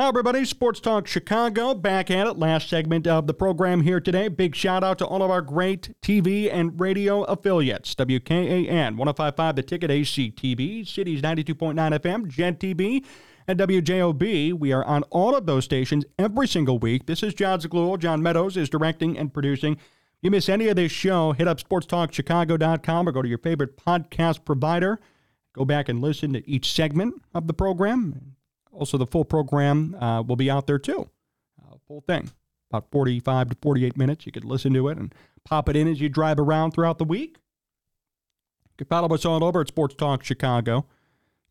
Hi, everybody. Sports Talk Chicago back at it. Last segment of the program here today. Big shout out to all of our great TV and radio affiliates WKAN, 1055 The Ticket, ACTV, Cities 92.9 FM, Gen TV, and WJOB. We are on all of those stations every single week. This is Jon Zaghloul. John Meadows is directing and producing. If you miss any of this show, hit up sportstalkchicago.com or go to your favorite podcast provider. Go back and listen to each segment of the program also, the full program uh, will be out there too. Uh, full thing, about 45 to 48 minutes. You could listen to it and pop it in as you drive around throughout the week. You can follow us all over at Sports Talk Chicago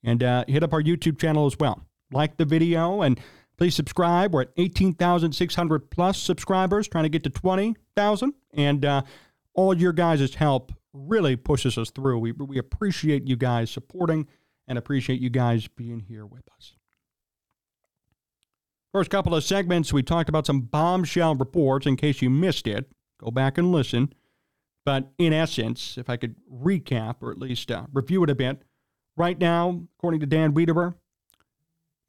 and uh, hit up our YouTube channel as well. Like the video and please subscribe. We're at 18,600 plus subscribers, trying to get to 20,000. And uh, all your guys' help really pushes us through. We, we appreciate you guys supporting and appreciate you guys being here with us. First couple of segments, we talked about some bombshell reports. In case you missed it, go back and listen. But in essence, if I could recap or at least uh, review it a bit, right now, according to Dan Wiederer,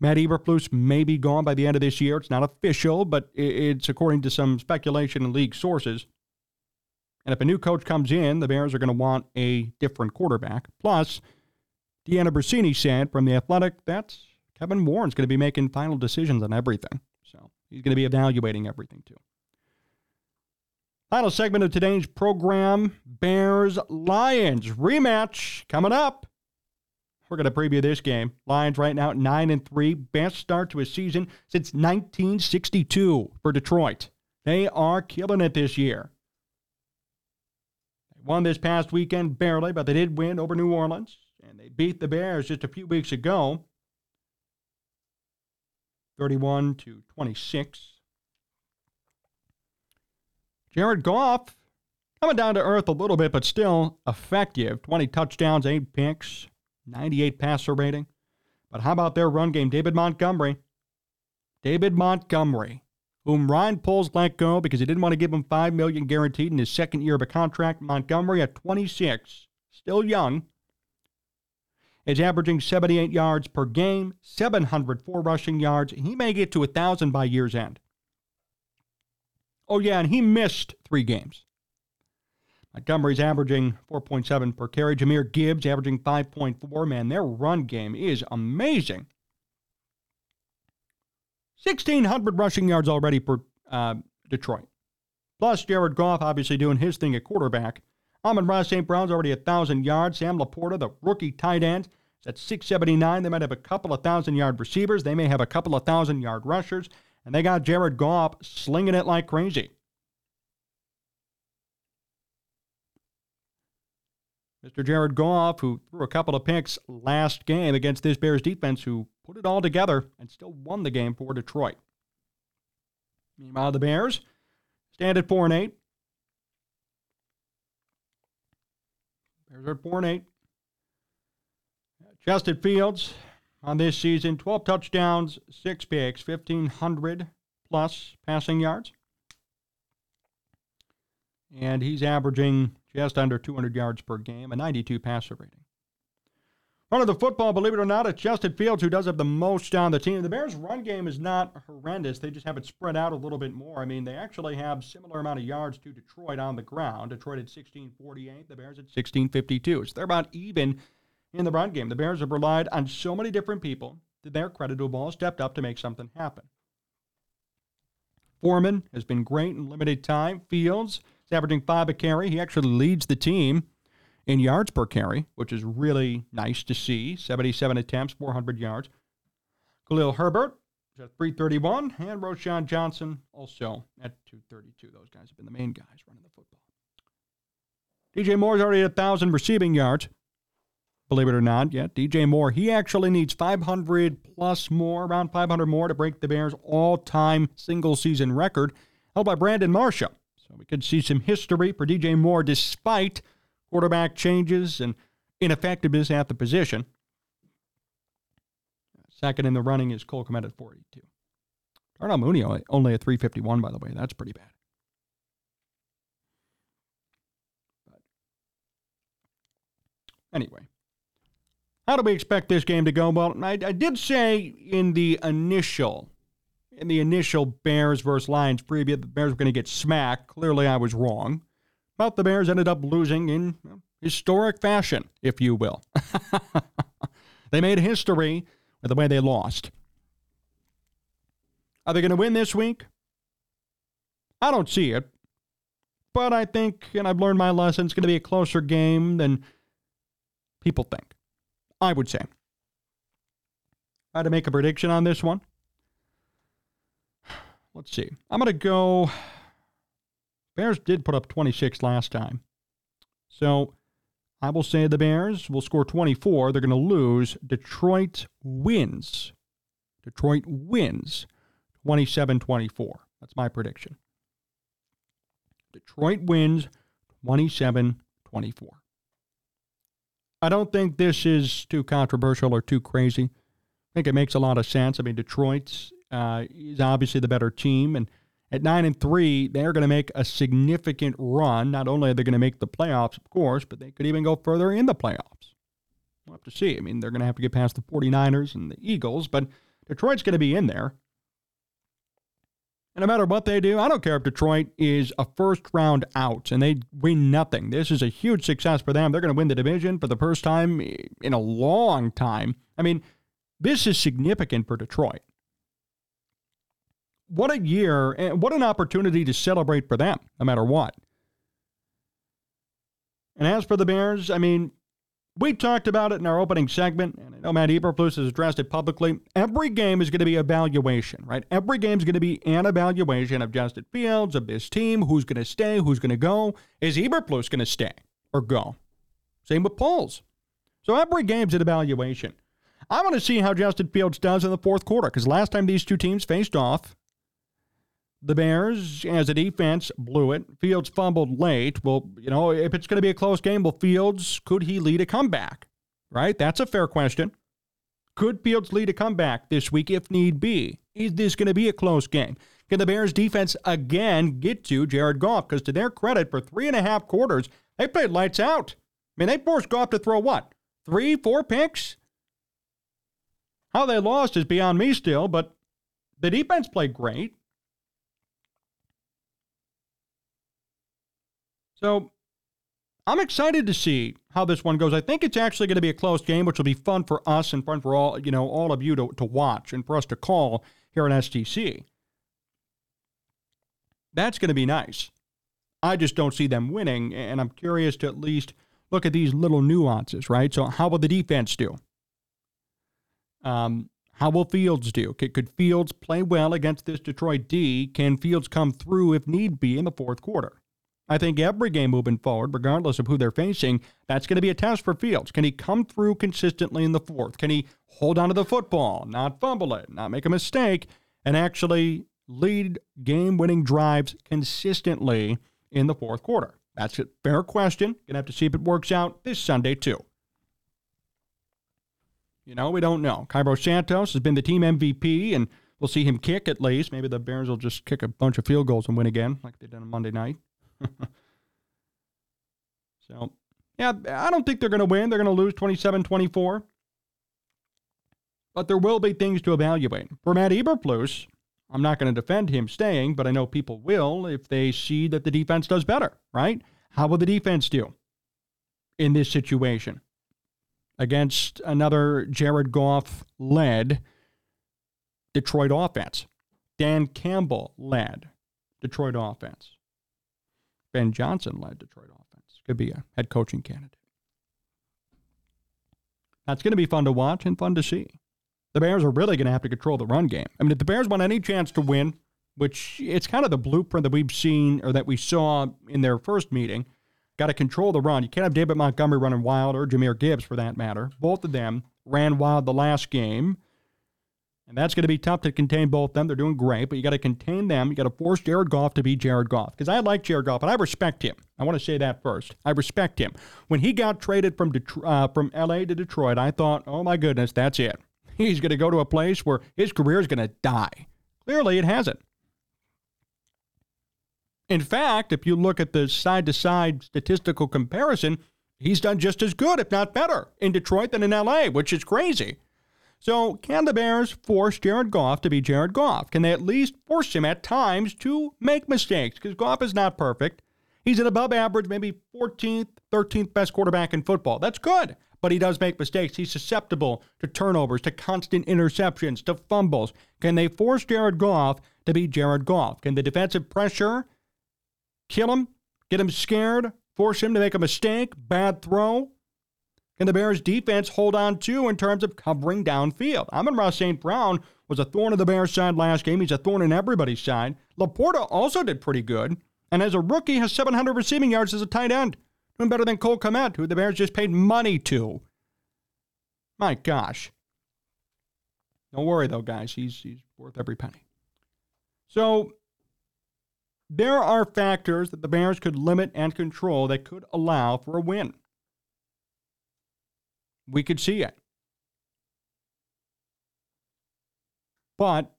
Matt Eberflus may be gone by the end of this year. It's not official, but it's according to some speculation and league sources. And if a new coach comes in, the Bears are going to want a different quarterback. Plus, Dianna Russini said from The Athletic that's Kevin Warren's going to be making final decisions on everything. So he's going to be evaluating everything too. Final segment of today's program Bears Lions rematch coming up. We're going to preview this game. Lions right now 9 and 3, best start to a season since 1962 for Detroit. They are killing it this year. They won this past weekend barely, but they did win over New Orleans and they beat the Bears just a few weeks ago. 31 to 26. Jared Goff coming down to earth a little bit, but still effective. 20 touchdowns, 8 picks, 98 passer rating. But how about their run game? David Montgomery. David Montgomery, whom Ryan Poles let go because he didn't want to give him $5 million guaranteed in his second year of a contract. Montgomery at 26, still young, is averaging 78 yards per game, 704 rushing yards. He may get to 1,000 by year's end. Oh, yeah, and he missed three games. Montgomery's averaging 4.7 per carry. Jahmyr Gibbs averaging 5.4. Man, their run game is amazing. 1,600 rushing yards already for uh, Detroit. Plus, Jared Goff obviously doing his thing at quarterback. Amon-Ra St. Brown's already a 1,000 yards. Sam LaPorta, the rookie tight end, is at 679. They might have a couple of thousand yard receivers. They may have a couple of thousand yard rushers. And they got Jared Goff slinging it like crazy. Mr. Jared Goff, who threw a couple of picks last game against this Bears defense, who put it all together and still won the game for Detroit. Meanwhile, the Bears stand at 4 and 8. 4 and 8. Justin Fields on this season 12 touchdowns, 6 picks, 1,500 plus passing yards. And he's averaging just under 200 yards per game, a 92 passer rating. Run of the football, believe it or not, it's Justin Fields who does have the most on the team. The Bears' run game is not horrendous. They just have it spread out a little bit more. I mean, they actually have similar amount of yards to Detroit on the ground. Detroit at 1648, the Bears at 1652. So they're about even in the run game. The Bears have relied on so many different people. that their credit, who have all stepped up to make something happen. Foreman has been great in limited time. Fields is averaging five a carry. He actually leads the team in yards per carry, which is really nice to see. 77 attempts, 400 yards. Khalil Herbert at 331, and Roschon Johnson also at 232. Those guys have been the main guys running the football. DJ Moore's already at 1,000 receiving yards believe it or not. Yeah, DJ Moore, he actually needs 500 plus more, around 500 more to break the Bears' all time single season record, held by Brandon Marshall. So we could see some history for DJ Moore despite quarterback changes and ineffectiveness at the position. Second in the running is Cole Kmet at 42. Darnell Mooney only at 351, by the way. That's pretty bad. But anyway, how do we expect this game to go? Well, I, I did say in the initial in the initial Bears versus Lions preview, the Bears were going to get smacked. Clearly, I was wrong. But the Bears ended up losing in historic fashion, if you will. they made history with the way they lost. Are they going to win this week? I don't see it. But I think, and I've learned my lesson, it's going to be a closer game than people think. I would say. I had to make a prediction on this one. Let's see. I'm going to go. Bears did put up 26 last time. So I will say the Bears will score 24. They're going to lose. Detroit wins. Detroit wins 27 24. That's my prediction. Detroit wins 27 24. I don't think this is too controversial or too crazy. I think it makes a lot of sense. I mean, Detroit uh, is obviously the better team, and at nine and three, they're going to make a significant run. Not only are they going to make the playoffs, of course, but they could even go further in the playoffs. We'll have to see. I mean, they're going to have to get past the 49ers and the Eagles, but Detroit's going to be in there. And no matter what they do, I don't care if Detroit is a first round out and they win nothing. This is a huge success for them. They're going to win the division for the first time in a long time. I mean, this is significant for Detroit. What a year and what an opportunity to celebrate for them, no matter what. And as for the Bears, I mean, we talked about it in our opening segment, and I know Matt Eberflus has addressed it publicly. Every game is going to be evaluation, right? Every game is going to be an evaluation of Justin Fields, of this team, who's going to stay, who's going to go. Is Eberflus going to stay or go? Same with Poles. So every game's an evaluation. I want to see how Justin Fields does in the fourth quarter because last time these two teams faced off, the Bears, as a defense, blew it. Fields fumbled late. Well, you know, if it's going to be a close game, well, Fields, could he lead a comeback? Right? That's a fair question. Could Fields lead a comeback this week if need be? Is this going to be a close game? Can the Bears defense again get to Jared Goff? Because to their credit, for three and a half quarters, they played lights out. I mean, they forced Goff to throw what? Three, four picks? How they lost is beyond me still, but the defense played great. So I'm excited to see how this one goes. I think it's actually going to be a close game, which will be fun for us and fun for all, you know, all of you to, to watch and for us to call here at STC. That's going to be nice. I just don't see them winning, and I'm curious to at least look at these little nuances, right? So, how will the defense do? Um, how will Fields do? Could, could Fields play well against this Detroit D? Can Fields come through if need be in the fourth quarter? I think every game moving forward, regardless of who they're facing, that's going to be a test for Fields. Can he come through consistently in the fourth? Can he hold on to the football, not fumble it, not make a mistake, and actually lead game winning drives consistently in the fourth quarter? That's a fair question. Gonna have to see if it works out this Sunday, too. You know, we don't know. Cairo Santos has been the team MVP, and we'll see him kick at least. Maybe the Bears will just kick a bunch of field goals and win again, like they did on Monday night. so, yeah, I don't think they're going to win. They're going to lose 27 24. But there will be things to evaluate. For Matt Eberflus, I'm not going to defend him staying, but I know people will if they see that the defense does better, right? How will the defense do in this situation against another Jared Goff led Detroit offense? Dan Campbell led Detroit offense. Ben Johnson led Detroit offense. Could be a head coaching candidate. That's going to be fun to watch and fun to see. The Bears are really going to have to control the run game. I mean, if the Bears want any chance to win, which it's kind of the blueprint that we've seen or that we saw in their first meeting, got to control the run. You can't have David Montgomery running wild or Jahmyr Gibbs for that matter. Both of them ran wild the last game. And that's going to be tough to contain both them. They're doing great, but you got to contain them. You got to force Jared Goff to be Jared Goff because I like Jared Goff and I respect him. I want to say that first. I respect him. When he got traded from uh, from LA to Detroit, I thought, oh my goodness, that's it. He's going to go to a place where his career is going to die. Clearly, it hasn't. In fact, if you look at the side to side statistical comparison, he's done just as good, if not better, in Detroit than in LA, which is crazy. So, can the Bears force Jared Goff to be Jared Goff? Can they at least force him at times to make mistakes? Because Goff is not perfect. He's an above average, maybe 14th, 13th best quarterback in football. That's good, but he does make mistakes. He's susceptible to turnovers, to constant interceptions, to fumbles. Can they force Jared Goff to be Jared Goff? Can the defensive pressure kill him, get him scared, force him to make a mistake, bad throw? Can the Bears defense hold on to in terms of covering downfield? Amon-Ra St. Brown was a thorn in the Bears' side last game. He's a thorn in everybody's side. LaPorta also did pretty good. And as a rookie, has 700 receiving yards as a tight end. Doing better than Cole Kmet, who the Bears just paid money to. My gosh. Don't worry, though, guys. He's, he's worth every penny. So there are factors that the Bears could limit and control that could allow for a win we could see it. But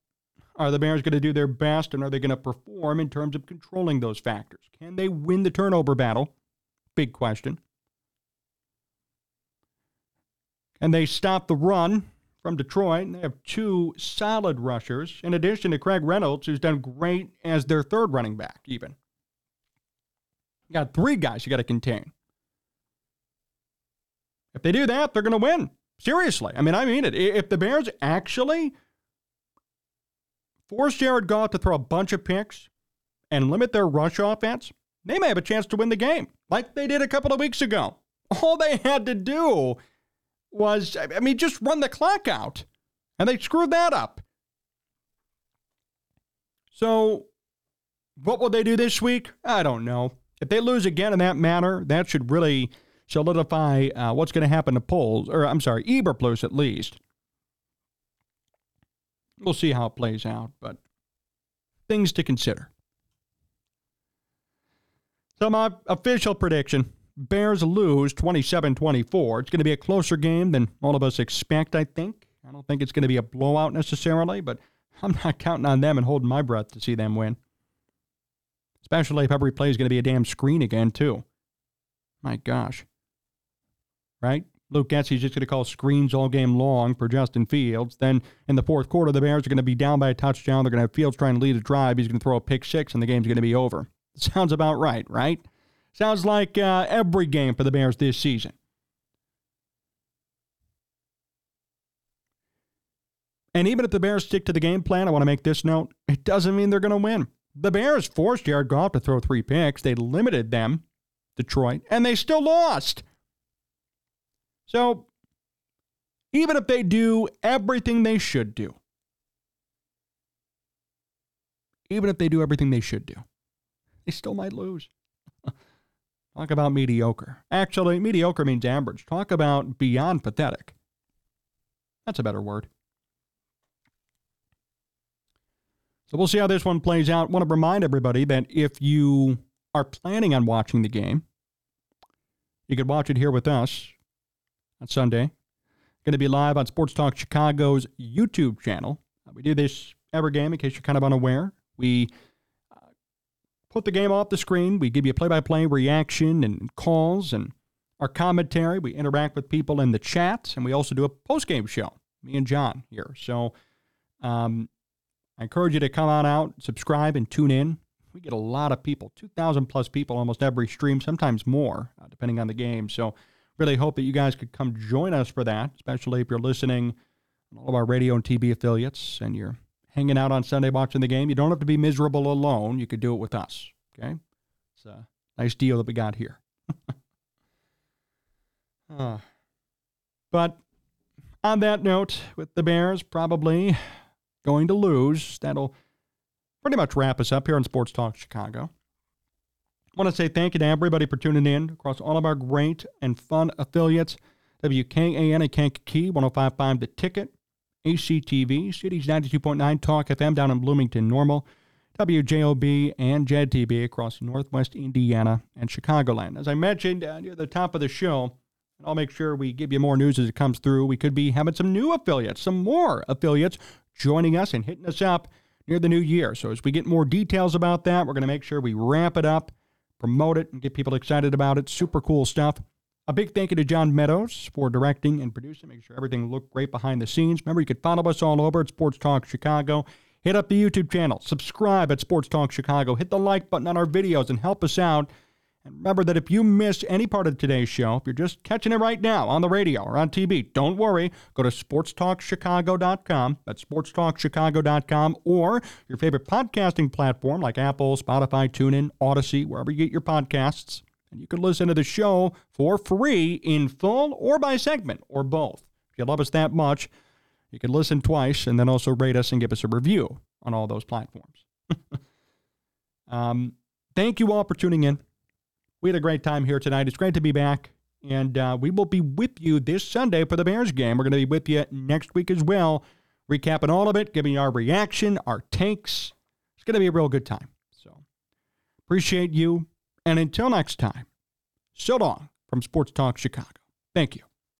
are the Bears going to do their best and are they going to perform in terms of controlling those factors? Can they win the turnover battle? Big question. And they stop the run from Detroit. And they have two solid rushers, in addition to Craig Reynolds, who's done great as their third running back, even. You got three guys you got to contain. If they do that, they're going to win. Seriously. I mean, I mean it. If the Bears actually force Jared Goff to throw a bunch of picks and limit their rush offense, they may have a chance to win the game, like they did a couple of weeks ago. All they had to do was, I mean, just run the clock out. And they screwed that up. So, what will they do this week? I don't know. If they lose again in that manner, that should really solidify uh, what's going to happen to Poles, or I'm sorry, Eberflus at least. We'll see how it plays out, but things to consider. So, my official prediction Bears lose 27 24. It's going to be a closer game than all of us expect, I think. I don't think it's going to be a blowout necessarily, but I'm not counting on them and holding my breath to see them win. Especially if every play is going to be a damn screen again, too. My gosh right? Luke Getsy's just going to call screens all game long for Justin Fields. Then in the fourth quarter, the Bears are going to be down by a touchdown. They're going to have Fields trying to lead a drive. He's going to throw a pick six, and the game's going to be over. Sounds about right, right? Sounds like uh, every game for the Bears this season. And even if the Bears stick to the game plan, I want to make this note it doesn't mean they're going to win. The Bears forced Jared Goff to throw three picks. They limited them, Detroit, and they still lost. So, even if they do everything they should do, even if they do everything they should do, they still might lose. Talk about mediocre. Actually, mediocre means average. Talk about beyond pathetic. That's a better word. So we'll see how this one plays out. Want to remind everybody that if you are planning on watching the game, you could watch it here with us on Sunday. Going to be live on Sports Talk Chicago's YouTube channel. Uh, we do this every game in case you're kind of unaware. We uh, put the game off the screen. We give you a play by play reaction and calls and our commentary. We interact with people in the chat, and we also do a post game show, me and John here. So um, I encourage you to come on out, subscribe, and tune in. We get a lot of people, 2,000 plus people almost every stream, sometimes more, uh, depending on the game. So really hope that you guys could come join us for that, especially if you're listening on all of our radio and TV affiliates and you're hanging out on Sunday watching the game. You don't have to be miserable alone. You could do it with us. Okay? It's a nice deal that we got here. uh, but on that note, with the Bears probably going to lose, that'll pretty much wrap us up here on Sports Talk Chicago. I want to say thank you to everybody for tuning in across all of our great and fun affiliates. WKAN at Kankakee, 1055 The Ticket, ACTV, Cities 92.9 Talk FM down in Bloomington, Normal, WJOB, and JED-TV across Northwest Indiana and Chicagoland. As I mentioned uh, near the top of the show, and I'll make sure we give you more news as it comes through, we could be having some new affiliates, some more affiliates joining us and hitting us up near the new year. So as we get more details about that, we're going to make sure we ramp it up promote it and get people excited about it. Super cool stuff. A big thank you to John Meadows for directing and producing, making sure everything looked great behind the scenes. Remember, you can follow us all over at Sports Talk Chicago. Hit up the YouTube channel, subscribe at Sports Talk Chicago, hit the like button on our videos, and help us out. And remember that if you missed any part of today's show, if you're just catching it right now on the radio or on TV, don't worry. Go to sportstalkchicago.com. That's sportstalkchicago.com or your favorite podcasting platform like Apple, Spotify, TuneIn, Audacy, wherever you get your podcasts. And you can listen to the show for free in full or by segment or both. If you love us that much, you can listen twice and then also rate us and give us a review on all those platforms. um, thank you all for tuning in. We had a great time here tonight. It's great to be back. And uh, we will be with you this Sunday for the Bears game. We're going to be with you next week as well, recapping all of it, giving you our reaction, our takes. It's going to be a real good time. So appreciate you. And until next time, so long from Sports Talk Chicago. Thank you.